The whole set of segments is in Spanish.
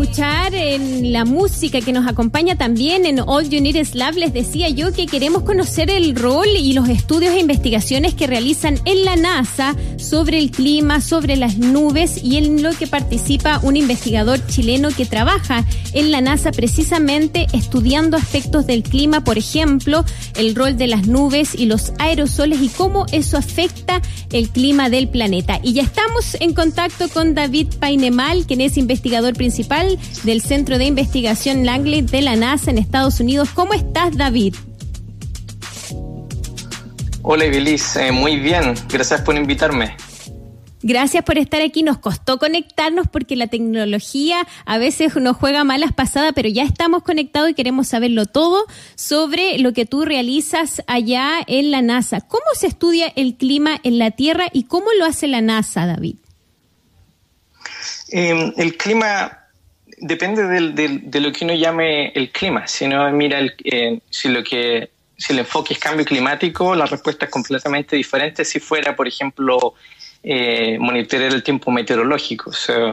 escuchar en la música que nos acompaña también en All You Need Is Love, les decía yo que queremos conocer el rol y los estudios e investigaciones que realizan en la NASA sobre el clima, sobre las nubes y en lo que participa un investigador chileno que trabaja en la NASA precisamente estudiando aspectos del clima, por ejemplo, el rol de las nubes y los aerosoles y cómo eso afecta el clima del planeta. Y ya estamos en contacto con David Painemal, quien es investigador principal del Centro de Investigación Langley de la NASA en Estados Unidos. ¿Cómo estás, David? Hola, Ibeliz. Eh, muy bien. Gracias por invitarme. Gracias por estar aquí. Nos costó conectarnos porque la tecnología a veces nos juega malas pasadas, pero ya estamos conectados y queremos saberlo todo sobre lo que tú realizas allá en la NASA. ¿Cómo se estudia el clima en la Tierra y cómo lo hace la NASA, David? Em, el clima depende de lo que uno llame el clima. Si uno mira el, eh, si lo que si el enfoque es cambio climático, la respuesta es completamente diferente. Si fuera, por ejemplo, eh, monitorear el tiempo meteorológico.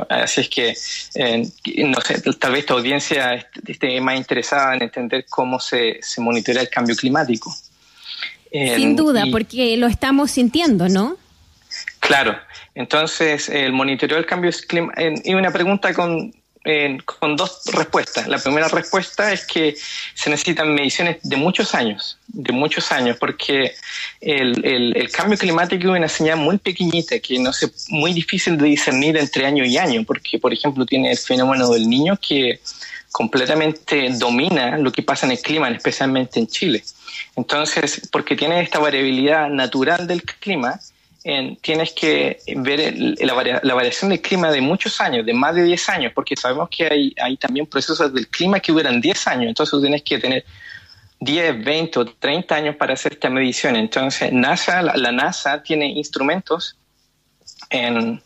así es que, eh, no sé, tal vez tu audiencia esté más interesada en entender cómo se, se monitorea el cambio climático. Sin duda, porque lo estamos sintiendo, ¿no? Claro. Entonces, el monitoreo del cambio climático, y una pregunta con con dos respuestas. La primera respuesta es que se necesitan mediciones de muchos años, de muchos años, porque el, el, cambio climático es una señal muy pequeñita que no es muy difícil de discernir entre año y año, porque, por ejemplo, tiene el fenómeno del niño que completamente domina lo que pasa en el clima, especialmente en Chile. Entonces, porque tiene esta variabilidad natural del clima, tienes que ver la, variación del clima de muchos años, de más de 10 años, porque sabemos que hay, también procesos del clima que duran 10 años, entonces tienes que tener 10, 20 o 30 años para hacer esta medición. Entonces, NASA, la, NASA tiene instrumentos en,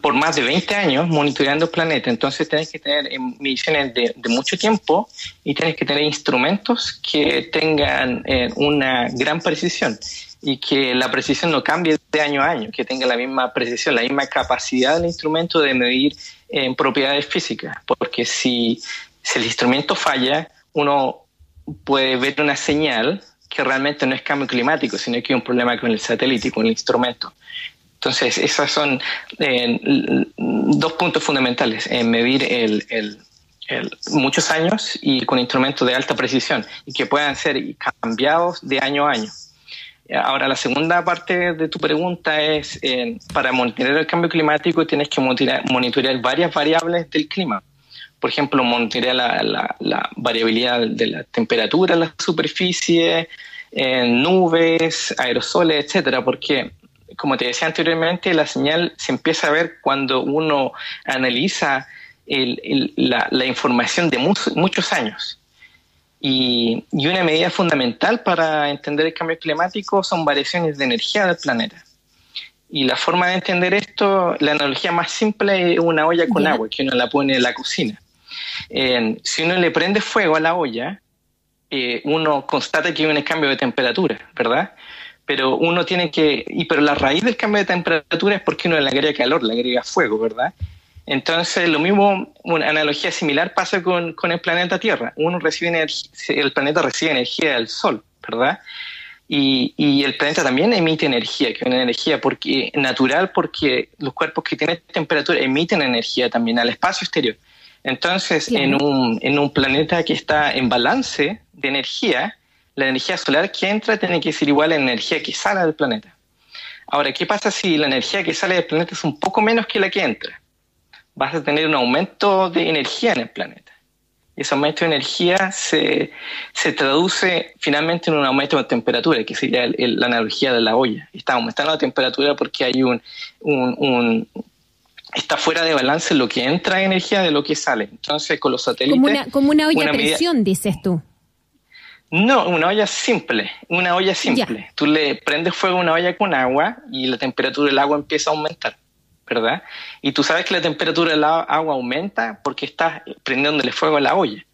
por más de 20 años monitoreando el planeta. Entonces, tienes que tener mediciones de, mucho tiempo y tienes que tener instrumentos que tengan eh, una gran precisión y que la precisión no cambie de año a año, que tenga la misma precisión, la misma capacidad del instrumento de medir en propiedades físicas, porque si, el instrumento falla, uno puede ver una señal que realmente no es cambio climático, sino que hay un problema con el satélite con el instrumento. Entonces, esos son eh, dos puntos fundamentales, en medir el, muchos años y con instrumentos de alta precisión y que puedan ser cambiados de año a año. Ahora, la segunda parte de tu pregunta es, eh, para monitorear el cambio climático tienes que monitorear, varias variables del clima. Por ejemplo, monitorear la, variabilidad de la temperatura en la superficie, en nubes, aerosoles, etcétera, porque, como te decía anteriormente, la señal se empieza a ver cuando uno analiza la, información de muchos años. Y, una medida fundamental para entender el cambio climático son variaciones de energía del planeta. Y la forma de entender esto, la analogía más simple es una olla con agua que uno la pone en la cocina. si uno le prende fuego a la olla, eh, uno constata que hay un cambio de temperatura, ¿verdad? Pero uno tiene que, y pero la raíz del cambio de temperatura es porque uno le agrega calor, le agrega fuego, ¿verdad? Entonces, lo mismo, una analogía similar pasa con, el planeta Tierra. Uno recibe el planeta recibe energía del Sol, ¿verdad? Y, el planeta también emite energía, que es una energía porque, natural porque los cuerpos que tienen temperatura emiten energía también al espacio exterior. Entonces, en, un, en un planeta que está en balance de energía, la energía solar que entra tiene que ser igual a la energía que sale del planeta. Ahora, ¿qué pasa si la energía que sale del planeta es un poco menos que la que entra? Vas a tener un aumento de energía en el planeta. Y ese aumento de energía se, se traduce finalmente en un aumento de temperatura, que sería la analogía de la olla. Está aumentando la temperatura porque hay un, un, está fuera de balance lo que entra en energía de lo que sale. Entonces, con los satélites... Como una, como una olla a presión, dices tú. No, una olla simple, una olla simple. Tú le prendes fuego a una olla con agua y la temperatura del agua empieza a aumentar. ¿Verdad? Y tú sabes que la temperatura del agua aumenta porque estás prendiéndole fuego a la olla.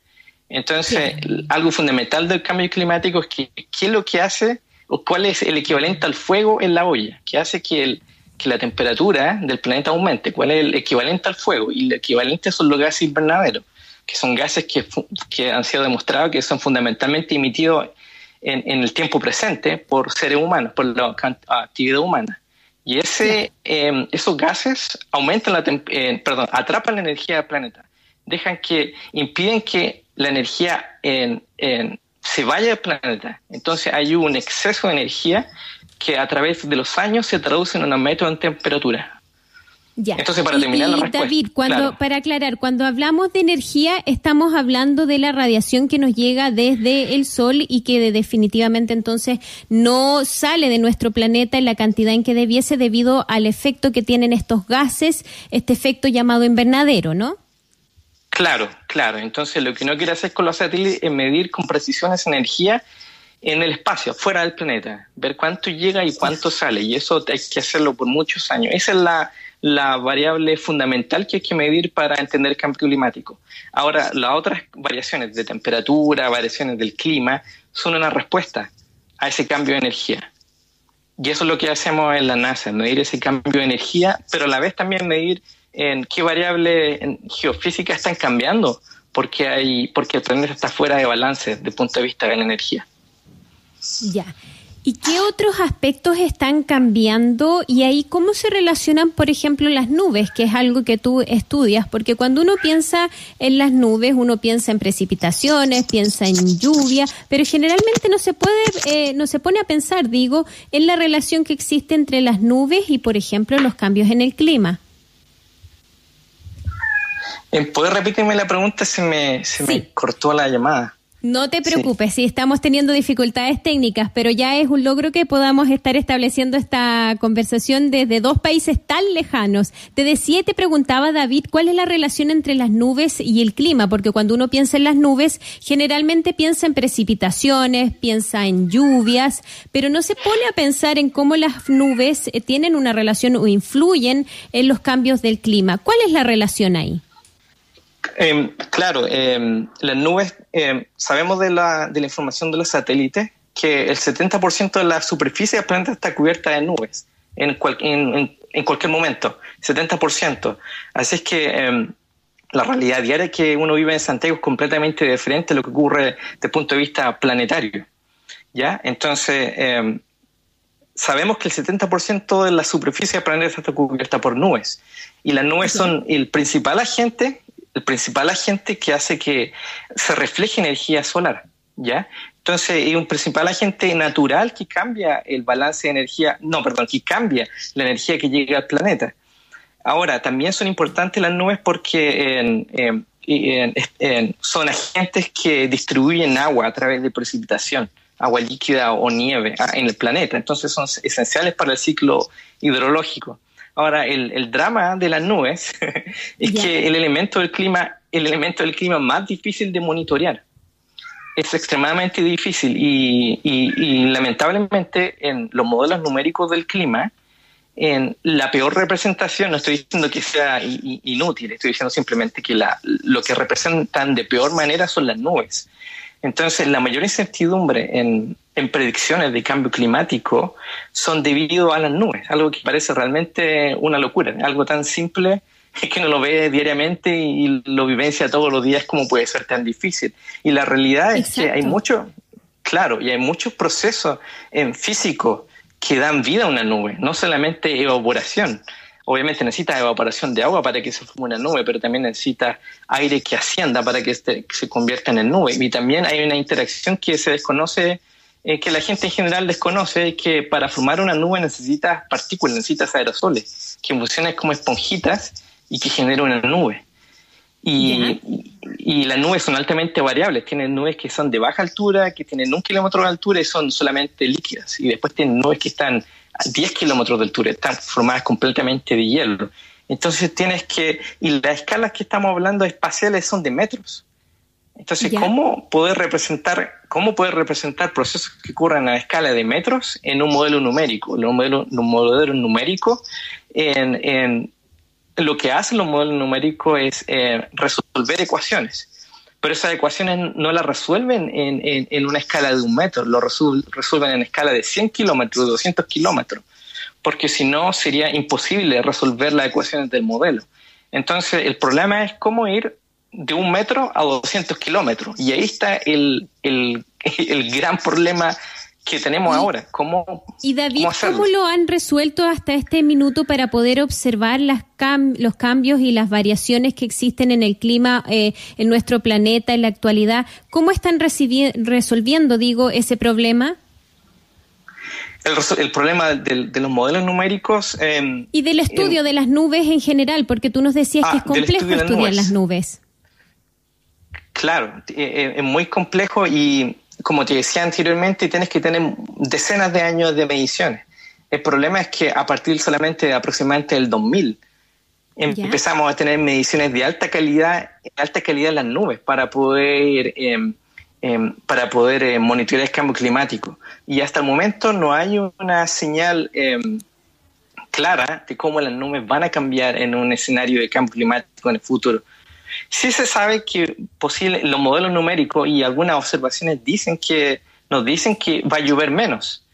Entonces, algo fundamental del cambio climático es que qué es lo que hace o cuál es el equivalente al fuego en la olla, que hace que, el, que la temperatura del planeta aumente. ¿Cuál es el equivalente al fuego? Y el equivalente son los gases invernaderos, que son gases que, que han sido demostrados que son fundamentalmente emitidos en, el tiempo presente por seres humanos, por la actividad humana. Y ese, em, esos gases aumentan la eh, perdón, atrapan la energía del planeta, dejan que, impiden que la energía en, se vaya del planeta. Entonces hay un exceso de energía que a través de los años se traduce en un aumento en temperatura. Entonces, para terminar la respuesta. David, cuando, para aclarar, cuando hablamos de energía, estamos hablando de la radiación que nos llega desde el Sol y que definitivamente entonces no sale de nuestro planeta en la cantidad en que debiese debido al efecto que tienen estos gases, este efecto llamado invernadero, ¿no? Claro, claro. Entonces, lo que no quiere hacer con los satélites es medir con precisión esa energía en el espacio, fuera del planeta, ver cuánto llega y cuánto sale. Y eso hay que hacerlo por muchos años. Esa es la la variable fundamental que hay que medir para entender el cambio climático. Ahora, las otras variaciones de temperatura, variaciones del clima, son una respuesta a ese cambio de energía. Y eso es lo que hacemos en la NASA, medir ese cambio de energía, pero a la vez también medir en qué variables geofísicas están cambiando, porque, hay, porque el planeta está fuera de balance desde el punto de vista de la energía. Ya. ¿Y qué otros aspectos están cambiando? Y ahí, ¿cómo se relacionan, por ejemplo, las nubes, que es algo que tú estudias? Porque cuando uno piensa en las nubes, uno piensa en precipitaciones, piensa en lluvia, pero generalmente no se puede, eh, no se pone a pensar, digo, en la relación que existe entre las nubes y, por ejemplo, los cambios en el clima. Eh, ¿Puedes repetirme la pregunta? Se me, se me cortó la llamada. No te preocupes, sí. estamos teniendo dificultades técnicas, pero ya es un logro que podamos estar estableciendo esta conversación desde dos países tan lejanos. Te decía te preguntaba, David, ¿cuál es la relación entre las nubes y el clima? Porque cuando uno piensa en las nubes, generalmente piensa en precipitaciones, piensa en lluvias, pero no se pone a pensar en cómo las nubes eh, tienen una relación o influyen en los cambios del clima. ¿Cuál es la relación ahí? Em, claro, em, las nubes, em, sabemos de la, de la información de los satélites que el 70% de la superficie del planeta está cubierta de nubes en, en, cualquier momento, 70%. Así es que la realidad diaria que uno vive en Santiago es completamente diferente a lo que ocurre desde el punto de vista planetario. ¿ya? Entonces, sabemos que el 70% de la superficie del planeta está cubierta por nubes. Y las nubes son el principal agente el principal agente que hace que se refleje energía solar, ¿ya? Entonces, es un principal agente natural que cambia el balance de energía, no, perdón, que cambia la energía que llega al planeta. Ahora, también son importantes las nubes porque son agentes que distribuyen agua a través de precipitación, agua líquida o nieve ah, en el planeta. Entonces, son esenciales para el ciclo hidrológico. Ahora, el, drama de las nubes es que el elemento del clima, el elemento del clima más difícil de monitorear. Es extremadamente difícil y, lamentablemente en los modelos numéricos del clima, en la peor representación, no estoy diciendo que sea inútil, estoy diciendo simplemente que lo que representan de peor manera son las nubes. Entonces, la mayor incertidumbre en, predicciones de cambio climático son debido a las nubes, algo que parece realmente una locura, algo tan simple que uno lo ve diariamente y lo vivencia todos los días como puede ser tan difícil. Y la realidad es que hay mucho, claro, y hay muchos procesos en físico que dan vida a una nube, no solamente evaporación, obviamente necesita evaporación de agua para que se forme una nube, pero también necesita aire que ascienda para que, este, se convierta en nube. Y también hay una interacción que se desconoce, eh, que la gente en general desconoce, que para formar una nube necesitas partículas, necesitas aerosoles, que funcionan como esponjitas y que generan una nube. Y, y, las nubes son altamente variables. Tienen nubes que son de baja altura, que tienen un kilómetro de altura y son solamente líquidas. Y después tienen nubes que están 10 kilómetros de altura, están formadas completamente de hielo. Entonces tienes que, y las escalas que estamos hablando espaciales son de metros. Entonces, ¿cómo poder representar, cómo poder representar procesos que ocurren a escala de metros en un modelo numérico? En un modelo, un modelo numérico, en, lo que hacen los modelos numéricos es eh, resolver ecuaciones pero esas ecuaciones no las resuelven en, una escala de un metro, lo resuelven en escala de 100 kilómetros, 200 kilómetros, porque si no sería imposible resolver las ecuaciones del modelo. Entonces, el problema es cómo ir de un metro a 200 kilómetros. Y ahí está el, el, el gran problema que tenemos ahora. ¿Cómo, y David, ¿cómo, lo han resuelto hasta este minuto para poder observar las los cambios y las variaciones que existen en el clima eh, en nuestro planeta en la actualidad? ¿Cómo están resolviendo, digo, ese problema? El, problema de, los modelos numéricos. Em, y del estudio em, de las nubes en general, porque tú nos decías que ah, es complejo estudiar las nubes. Claro, eh, eh, es muy complejo y como te decía anteriormente, tienes que tener decenas de años de mediciones. El problema es que a partir solamente de aproximadamente el 2000 empezamos a tener mediciones de alta calidad, alta calidad en las nubes para poder em, para poder eh, monitorear el cambio climático. Y hasta el momento no hay una señal em, clara de cómo las nubes van a cambiar en un escenario de cambio climático en el futuro. Sí se sabe que posible, los modelos numéricos y algunas observaciones dicen que nos dicen que va a llover menos,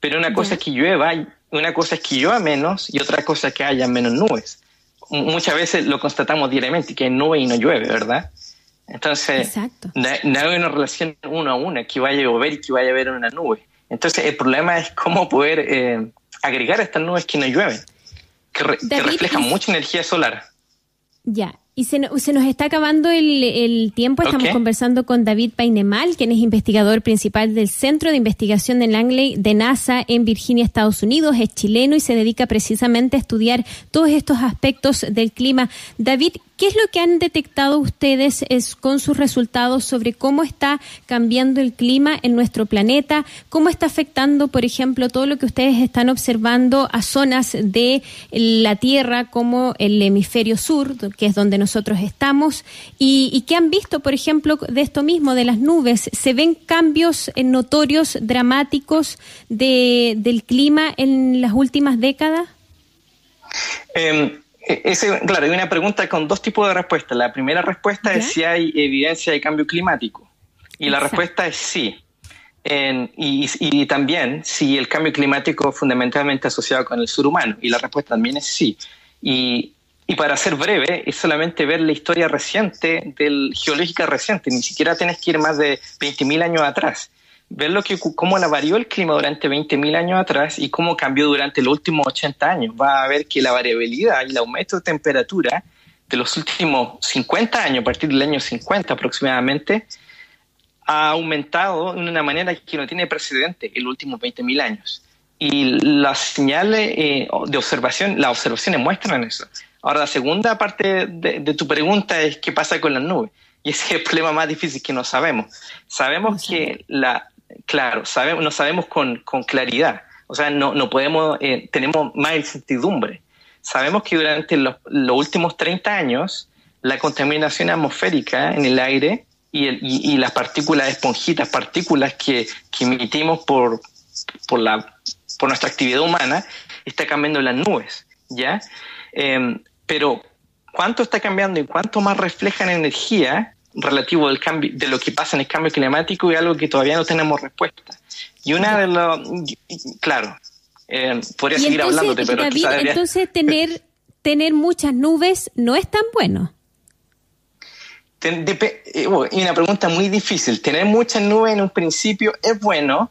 pero una cosa es que llueva, una cosa es que llueva menos y otra cosa es que haya menos nubes. Muchas veces lo constatamos diariamente, que hay nube y no llueve, ¿verdad? Entonces, no, hay una relación uno a una, que vaya a llover y que vaya a haber una nube. Entonces, el problema es cómo poder eh, agregar estas nubes que no llueven, que, que reflejan mucha energía solar. Ya, y se, se, nos está acabando el, tiempo. Estamos conversando con David Painemal, quien es investigador principal del Centro de Investigación de Langley de NASA en Virginia, Estados Unidos. Es chileno y se dedica precisamente a estudiar todos estos aspectos del clima. David, ¿Qué es lo que han detectado ustedes es, con sus resultados sobre cómo está cambiando el clima en nuestro planeta? ¿Cómo está afectando, por ejemplo, todo lo que ustedes están observando a zonas de la Tierra como el hemisferio sur, que es donde nosotros estamos? ¿Y, qué han visto, por ejemplo, de esto mismo, de las nubes? ¿Se ven cambios notorios, dramáticos de, del clima en las últimas décadas? Em, e-, claro, hay una pregunta con dos tipos de respuestas. La primera respuesta es si hay evidencia de cambio climático. Y la respuesta es sí. y, también si el cambio climático es fundamentalmente asociado con el sur humano. Y la respuesta también es sí. Y, para ser breve, es solamente ver la historia reciente, del, geológica reciente. Ni siquiera tienes que ir más de 20.000 años atrás ver lo que, cómo la varió el clima durante 20.000 años atrás y cómo cambió durante los últimos 80 años. Va a ver que la variabilidad y el aumento de temperatura de los últimos 50 años, a partir del año 50 aproximadamente, ha aumentado de una manera que no tiene precedente en los últimos 20.000 años. Y las señales eh, de observación, las observaciones muestran eso. Ahora, la segunda parte de, de tu pregunta es qué pasa con las nubes. Y ese es el problema más difícil que no sabemos. Sabemos que la, claro, no sabemos con, con claridad. O sea, no, no podemos, eh, tenemos más incertidumbre. Sabemos que durante los, los, últimos 30 años, la contaminación atmosférica en el aire y, el, y, las partículas esponjitas, partículas que, que emitimos por, por, la, por nuestra actividad humana, está cambiando las nubes, ¿ya? Eh, pero cuánto está cambiando y cuánto más reflejan energía relativo del cambio, de lo que pasa en el cambio climático y algo que todavía no tenemos respuesta. Y una de los, claro, eh, podría seguir hablándote, pero David, entonces tener tener muchas nubes no es tan bueno. Eh, y una pregunta muy difícil. Tener muchas nubes en un principio es bueno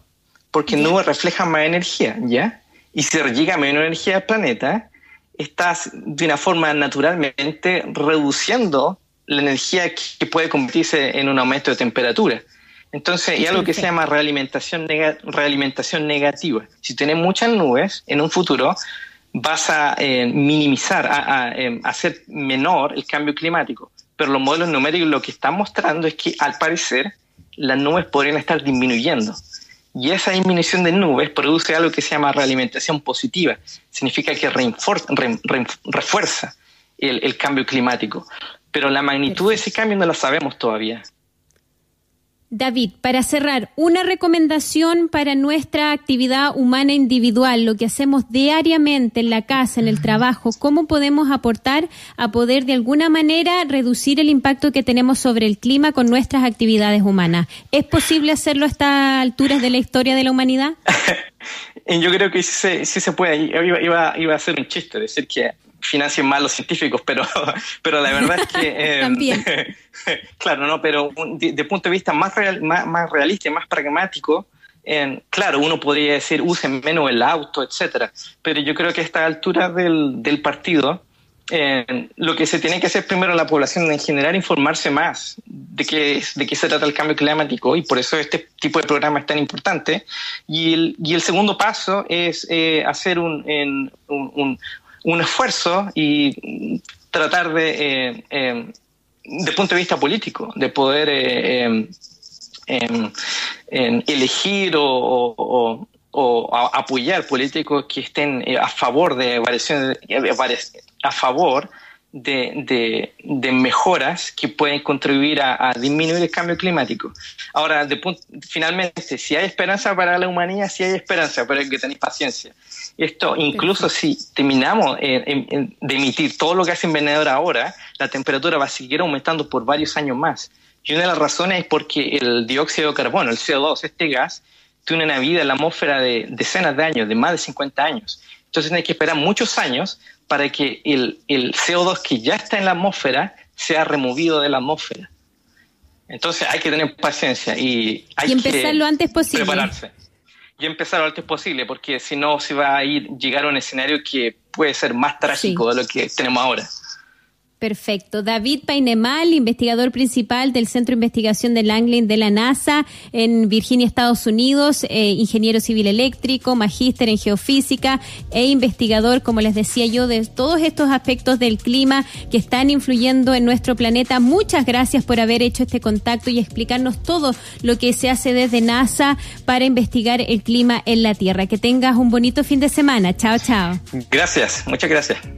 porque nubes reflejan más energía, ¿ya? Y si llega menos energía al planeta, estás de una forma naturalmente reduciendo la energía que puede convertirse en un aumento de temperatura. Entonces, hay algo que se llama realimentación, realimentación negativa. Si tienes muchas nubes, en un futuro vas a eh, minimizar, a, em, hacer menor el cambio climático. Pero los modelos numéricos lo que están mostrando es que, al parecer, las nubes podrían estar disminuyendo. Y esa disminución de nubes produce algo que se llama realimentación positiva. Significa que refuerza el, cambio climático pero la magnitud de ese cambio no la sabemos todavía. David, para cerrar, una recomendación para nuestra actividad humana individual, lo que hacemos diariamente en la casa, en el trabajo, ¿cómo podemos aportar a poder de alguna manera reducir el impacto que tenemos sobre el clima con nuestras actividades humanas? ¿Es posible hacerlo a estas alturas de la historia de la humanidad? yo creo que sí, se puede. Iba, iba, iba a ser un chiste, decir que financien más los científicos, pero, pero la verdad es que... Eh, También. claro, no, pero de, punto de vista más, real, más, más, realista y más pragmático, claro, uno podría decir usen menos el auto, etcétera, pero yo creo que a esta altura del, del partido lo que se tiene que hacer primero la población en general informarse más de qué, de qué se trata el cambio climático y por eso este tipo de programa es tan importante. Y el, y el segundo paso es eh, hacer un, un, un, esfuerzo y tratar de, eh, eh, de punto de vista político, de poder elegir o, apoyar políticos que estén a favor de variaciones, a favor de, de, mejoras que pueden contribuir a, disminuir el cambio climático. Ahora, de finalmente, si hay esperanza para la humanidad, si hay esperanza, pero hay que tener paciencia. Esto, incluso si terminamos de emitir todo lo que hace envenenador ahora, la temperatura va a seguir aumentando por varios años más. Y una de las razones es porque el dióxido de carbono, el CO2, este gas, tiene una vida en la atmósfera de decenas de años, de más de 50 años. Entonces hay que esperar muchos años para que el, el CO2 que ya está en la atmósfera sea removido de la atmósfera. Entonces hay que tener paciencia y hay y empezar lo antes posible. Prepararse. Y empezar lo antes posible, porque si no se va a ir llegar a un escenario que puede ser más trágico de lo que tenemos ahora. Perfecto. David Painemal, investigador principal del Centro de Investigación de Langland de la NASA en Virginia, Estados Unidos, eh, ingeniero civil eléctrico, magíster en geofísica e investigador, como les decía yo, de todos estos aspectos del clima que están influyendo en nuestro planeta. Muchas gracias por haber hecho este contacto y explicarnos todo lo que se hace desde NASA para investigar el clima en la Tierra. Que tengas un bonito fin de semana. Chao, chao. Gracias, muchas gracias.